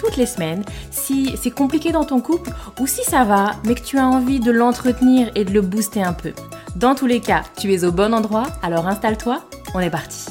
toutes les semaines si c'est compliqué dans ton couple ou si ça va, mais que tu as envie de l'entretenir et de le booster un peu. Dans tous les cas, tu es au bon endroit, alors installe-toi, on est parti.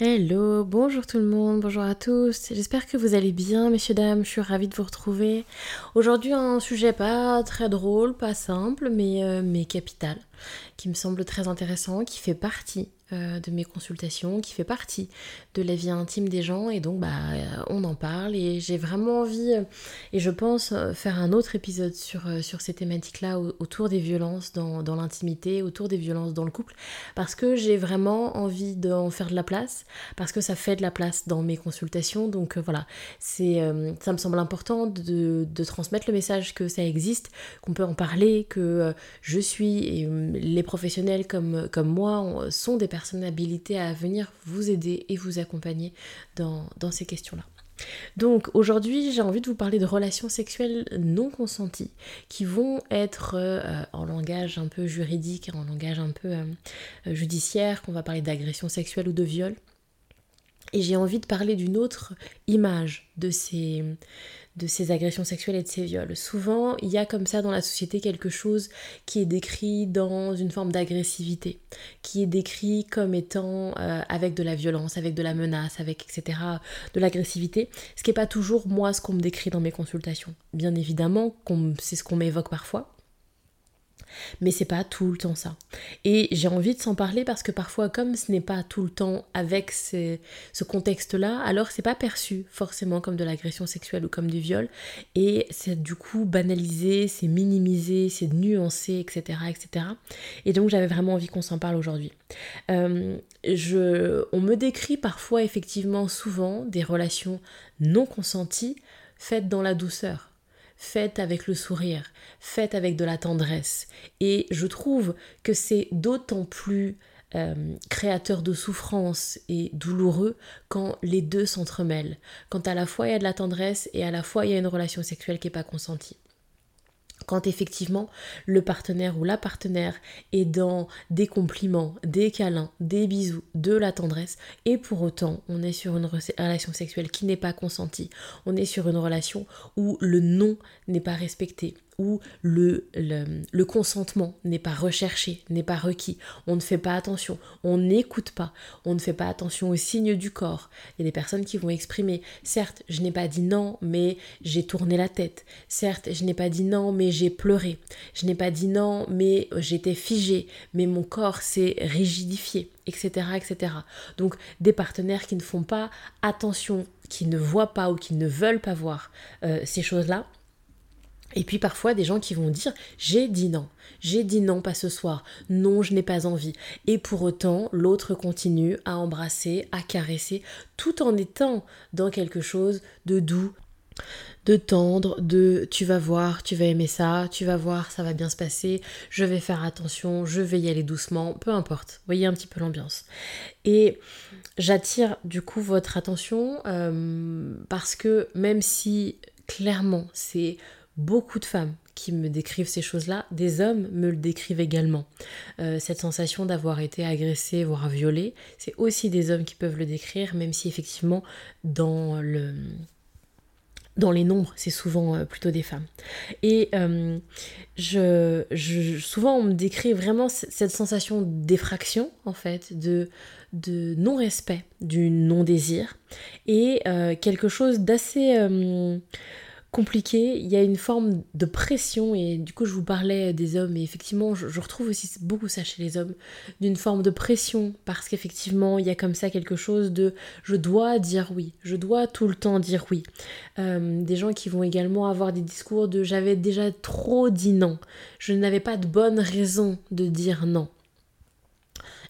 Hello, bonjour tout le monde, bonjour à tous. J'espère que vous allez bien, messieurs, dames. Je suis ravie de vous retrouver. Aujourd'hui, un sujet pas très drôle, pas simple, mais, euh, mais capital qui me semble très intéressant, qui fait partie euh, de mes consultations, qui fait partie de la vie intime des gens. Et donc bah euh, on en parle. Et j'ai vraiment envie euh, et je pense faire un autre épisode sur, sur ces thématiques-là autour des violences dans, dans l'intimité, autour des violences dans le couple. Parce que j'ai vraiment envie d'en faire de la place, parce que ça fait de la place dans mes consultations. Donc voilà, c'est ça me semble important de, de, transmettre le message que ça existe, qu'on peut en parler, que je suis et les professionnels comme, comme moi sont des personnes habilitées à venir vous aider et vous accompagner dans, ces questions-là. Donc aujourd'hui j'ai envie de vous parler de relations sexuelles non consenties qui vont être euh, en langage un peu juridique, en langage un peu euh, judiciaire, qu'on va parler d'agression sexuelle ou de viol. Et j'ai envie de parler d'une autre image de ces, de ces agressions sexuelles et de ces viols. Souvent, il y a comme ça dans la société quelque chose qui est décrit dans une forme d'agressivité, qui est décrit comme étant euh, avec de la violence, avec de la menace, avec etc. de l'agressivité, ce qui n'est pas toujours moi ce qu'on me décrit dans mes consultations. Bien évidemment, c'est ce qu'on m'évoque parfois, mais c'est pas tout le temps ça. Et j'ai envie de s'en parler parce que parfois, comme ce n'est pas tout le temps avec ce, contexte-là, alors c'est pas perçu forcément comme de l'agression sexuelle ou comme du viol. Et c'est du coup banalisé, c'est minimisé, c'est nuancé, etc., etc. Et donc j'avais vraiment envie qu'on s'en parle aujourd'hui. Euh, je, on me décrit parfois effectivement souvent des relations non consenties faites dans la douceur faites avec le sourire, faites avec de la tendresse. Et je trouve que c'est d'autant plus euh, créateur de souffrance et douloureux quand les deux s'entremêlent, quand à la fois il y a de la tendresse et à la fois il y a une relation sexuelle qui n'est pas consentie quand effectivement le partenaire ou la partenaire est dans des compliments, des câlins, des bisous, de la tendresse, et pour autant on est sur une relation sexuelle qui n'est pas consentie, on est sur une relation où le non n'est pas respecté, où le, consentement n'est pas recherché, n'est pas requis. On ne fait pas attention, on n'écoute pas, on ne fait pas attention aux signes du corps. Il y a des personnes qui vont exprimer, certes, je n'ai pas dit non, mais j'ai tourné la tête. Certes, je n'ai pas dit non, mais j'ai pleuré. Je n'ai pas dit non, mais j'étais figée, mais mon corps s'est rigidifié, etc., etc. Donc, des partenaires qui ne font pas attention, qui ne voient pas ou qui ne veulent pas voir euh, ces choses-là, et puis parfois des gens qui vont dire j'ai dit non, j'ai dit non pas ce soir, non je n'ai pas envie. Et pour autant l'autre continue à embrasser, à caresser, tout en étant dans quelque chose de doux, de tendre, de tu vas voir, tu vas aimer ça, tu vas voir, ça va bien se passer, je vais faire attention, je vais y aller doucement, peu importe. Voyez un petit peu l'ambiance. Et j'attire du coup votre attention euh, parce que même si clairement c'est beaucoup de femmes qui me décrivent ces choses-là, des hommes me le décrivent également. Euh, cette sensation d'avoir été agressé, voire violé, c'est aussi des hommes qui peuvent le décrire, même si effectivement dans le dans les nombres, c'est souvent euh, plutôt des femmes. Et euh, je, souvent, on me décrit vraiment cette sensation d'effraction, en fait, de, de non-respect, du non-désir, et quelque chose d'assez compliqué, il y a une forme de pression et du coup je vous parlais des hommes et effectivement je, retrouve aussi beaucoup ça chez les hommes, d'une forme de pression parce qu'effectivement il y a comme ça quelque chose de je dois dire oui, je dois tout le temps dire oui. Euh, des gens qui vont également avoir des discours de j'avais déjà trop dit non, je n'avais pas de bonne raison de dire non.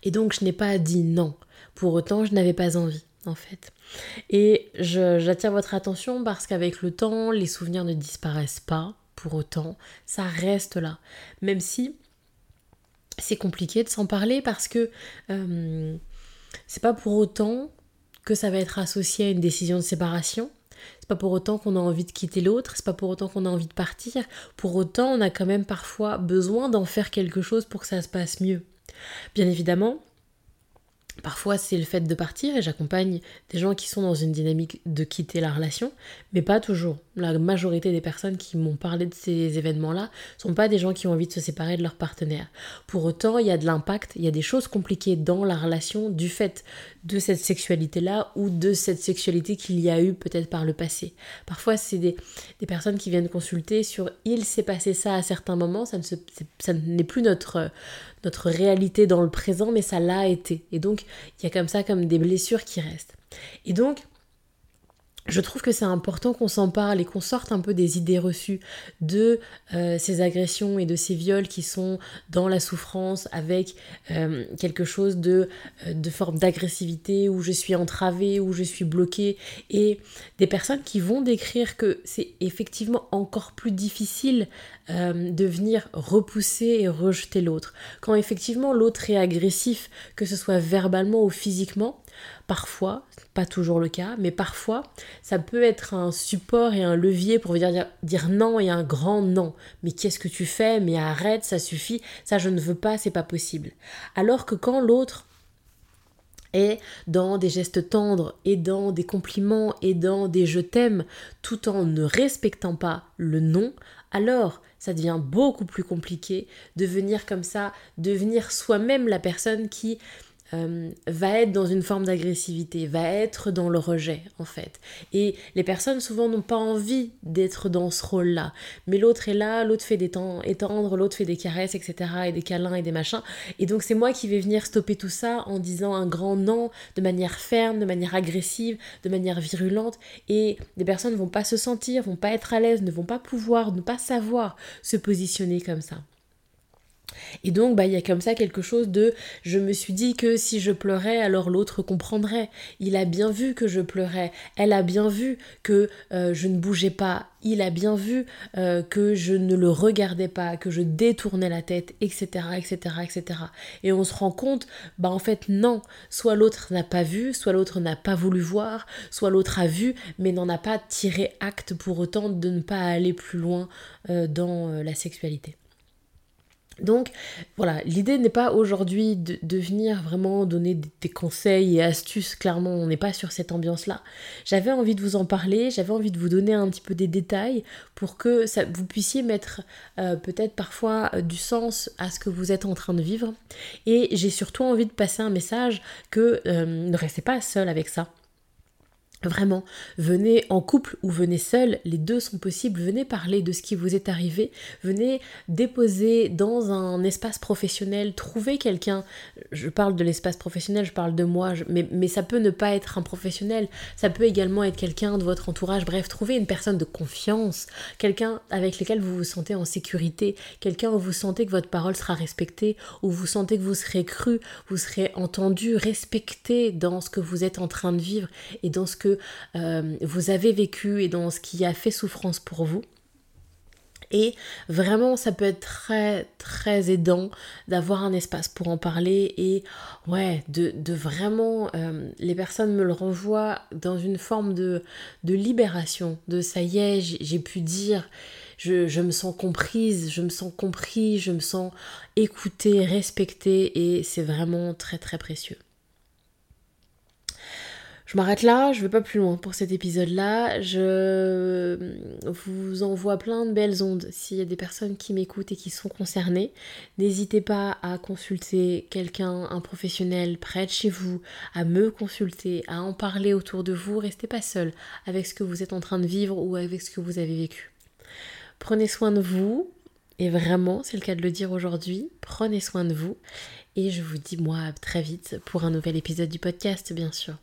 Et donc je n'ai pas dit non. Pour autant je n'avais pas envie. En fait. Et j'attire votre attention parce qu'avec le temps, les souvenirs ne disparaissent pas pour autant, ça reste là. Même si c'est compliqué de s'en parler parce que euh, c'est pas pour autant que ça va être associé à une décision de séparation. C'est pas pour autant qu'on a envie de quitter l'autre, c'est pas pour autant qu'on a envie de partir. Pour autant, on a quand même parfois besoin d'en faire quelque chose pour que ça se passe mieux. Bien évidemment, Parfois, c'est le fait de partir et j'accompagne des gens qui sont dans une dynamique de quitter la relation, mais pas toujours. La majorité des personnes qui m'ont parlé de ces événements-là sont pas des gens qui ont envie de se séparer de leur partenaire. Pour autant, il y a de l'impact, il y a des choses compliquées dans la relation du fait de cette sexualité-là ou de cette sexualité qu'il y a eu peut-être par le passé. Parfois, c'est des, personnes qui viennent consulter sur il s'est passé ça à certains moments, ça, ne n'est plus notre, notre réalité dans le présent, mais ça l'a été. Et donc, il y a comme ça comme des blessures qui restent. Et donc, je trouve que c'est important qu'on s'en parle et qu'on sorte un peu des idées reçues de euh, ces agressions et de ces viols qui sont dans la souffrance avec euh, quelque chose de, euh, de forme d'agressivité où je suis entravée, où je suis bloquée et des personnes qui vont décrire que c'est effectivement encore plus difficile de venir repousser et rejeter l'autre. Quand effectivement l'autre est agressif, que ce soit verbalement ou physiquement, Parfois, pas toujours le cas, mais parfois, ça peut être un support et un levier pour dire, dire non et un grand non. Mais qu'est-ce que tu fais? Mais arrête, ça suffit, ça je ne veux pas, c'est pas possible. Alors que quand l'autre est dans des gestes tendres et dans des compliments et dans des je t'aime tout en ne respectant pas le non, alors ça devient beaucoup plus compliqué de venir comme ça, devenir soi-même la personne qui euh, va être dans une forme d'agressivité, va être dans le rejet en fait. Et les personnes souvent n'ont pas envie d'être dans ce rôle-là. Mais l'autre est là, l'autre fait des temps étendre, l'autre fait des caresses, etc. et des câlins et des machins. Et donc c'est moi qui vais venir stopper tout ça en disant un grand non de manière ferme, de manière agressive, de manière virulente. Et les personnes ne vont pas se sentir, vont pas être à l'aise, ne vont pas pouvoir, ne pas savoir se positionner comme ça. Et donc, bah, il y a comme ça quelque chose de je me suis dit que si je pleurais, alors l'autre comprendrait. Il a bien vu que je pleurais. Elle a bien vu que euh, je ne bougeais pas. Il a bien vu euh, que je ne le regardais pas, que je détournais la tête, etc., etc., etc. Et on se rend compte, bah en fait non, soit l'autre n'a pas vu, soit l'autre n'a pas voulu voir, soit l'autre a vu, mais n'en a pas tiré acte pour autant de ne pas aller plus loin euh, dans la sexualité. Donc voilà, l'idée n'est pas aujourd'hui de, venir vraiment donner des, conseils et astuces, clairement on n'est pas sur cette ambiance-là. J'avais envie de vous en parler, j'avais envie de vous donner un petit peu des détails pour que vous puissiez mettre euh, peut-être parfois euh, du sens à ce que vous êtes en train de vivre. Et j'ai surtout envie de passer un message que euh, ne restez pas seul avec ça. Vraiment, venez en couple ou venez seul, les deux sont possibles, venez parler de ce qui vous est arrivé, venez déposer dans un espace professionnel, trouver quelqu'un, je parle de l'espace professionnel, je parle de moi, mais, mais, ça peut ne pas être un professionnel, ça peut également être quelqu'un de votre entourage, bref, trouvez une personne de confiance, quelqu'un avec lequel vous vous sentez en sécurité, quelqu'un où vous sentez que votre parole sera respectée, où vous sentez que vous serez cru, vous serez entendu, respecté dans ce que vous êtes en train de vivre et dans ce que euh, vous avez vécu et dans ce qui a fait souffrance pour vous. Et vraiment, ça peut être très, très aidant d'avoir un espace pour en parler et ouais, de, vraiment, euh, les personnes me le renvoient dans une forme de, de libération, de ça y est, j'ai pu dire, je, je, me sens comprise, je me sens compris, je me sens écoutée, respectée et c'est vraiment très, très précieux. Je m'arrête là, je vais pas plus loin pour cet épisode-là. Je vous envoie plein de belles ondes s'il y a des personnes qui m'écoutent et qui sont concernées. N'hésitez pas à consulter quelqu'un, un professionnel près de chez vous, à me consulter, à en parler autour de vous. Restez pas seul avec ce que vous êtes en train de vivre ou avec ce que vous avez vécu. Prenez soin de vous, et vraiment, c'est le cas de le dire aujourd'hui, prenez soin de vous. Et je vous dis moi très vite pour un nouvel épisode du podcast, bien sûr.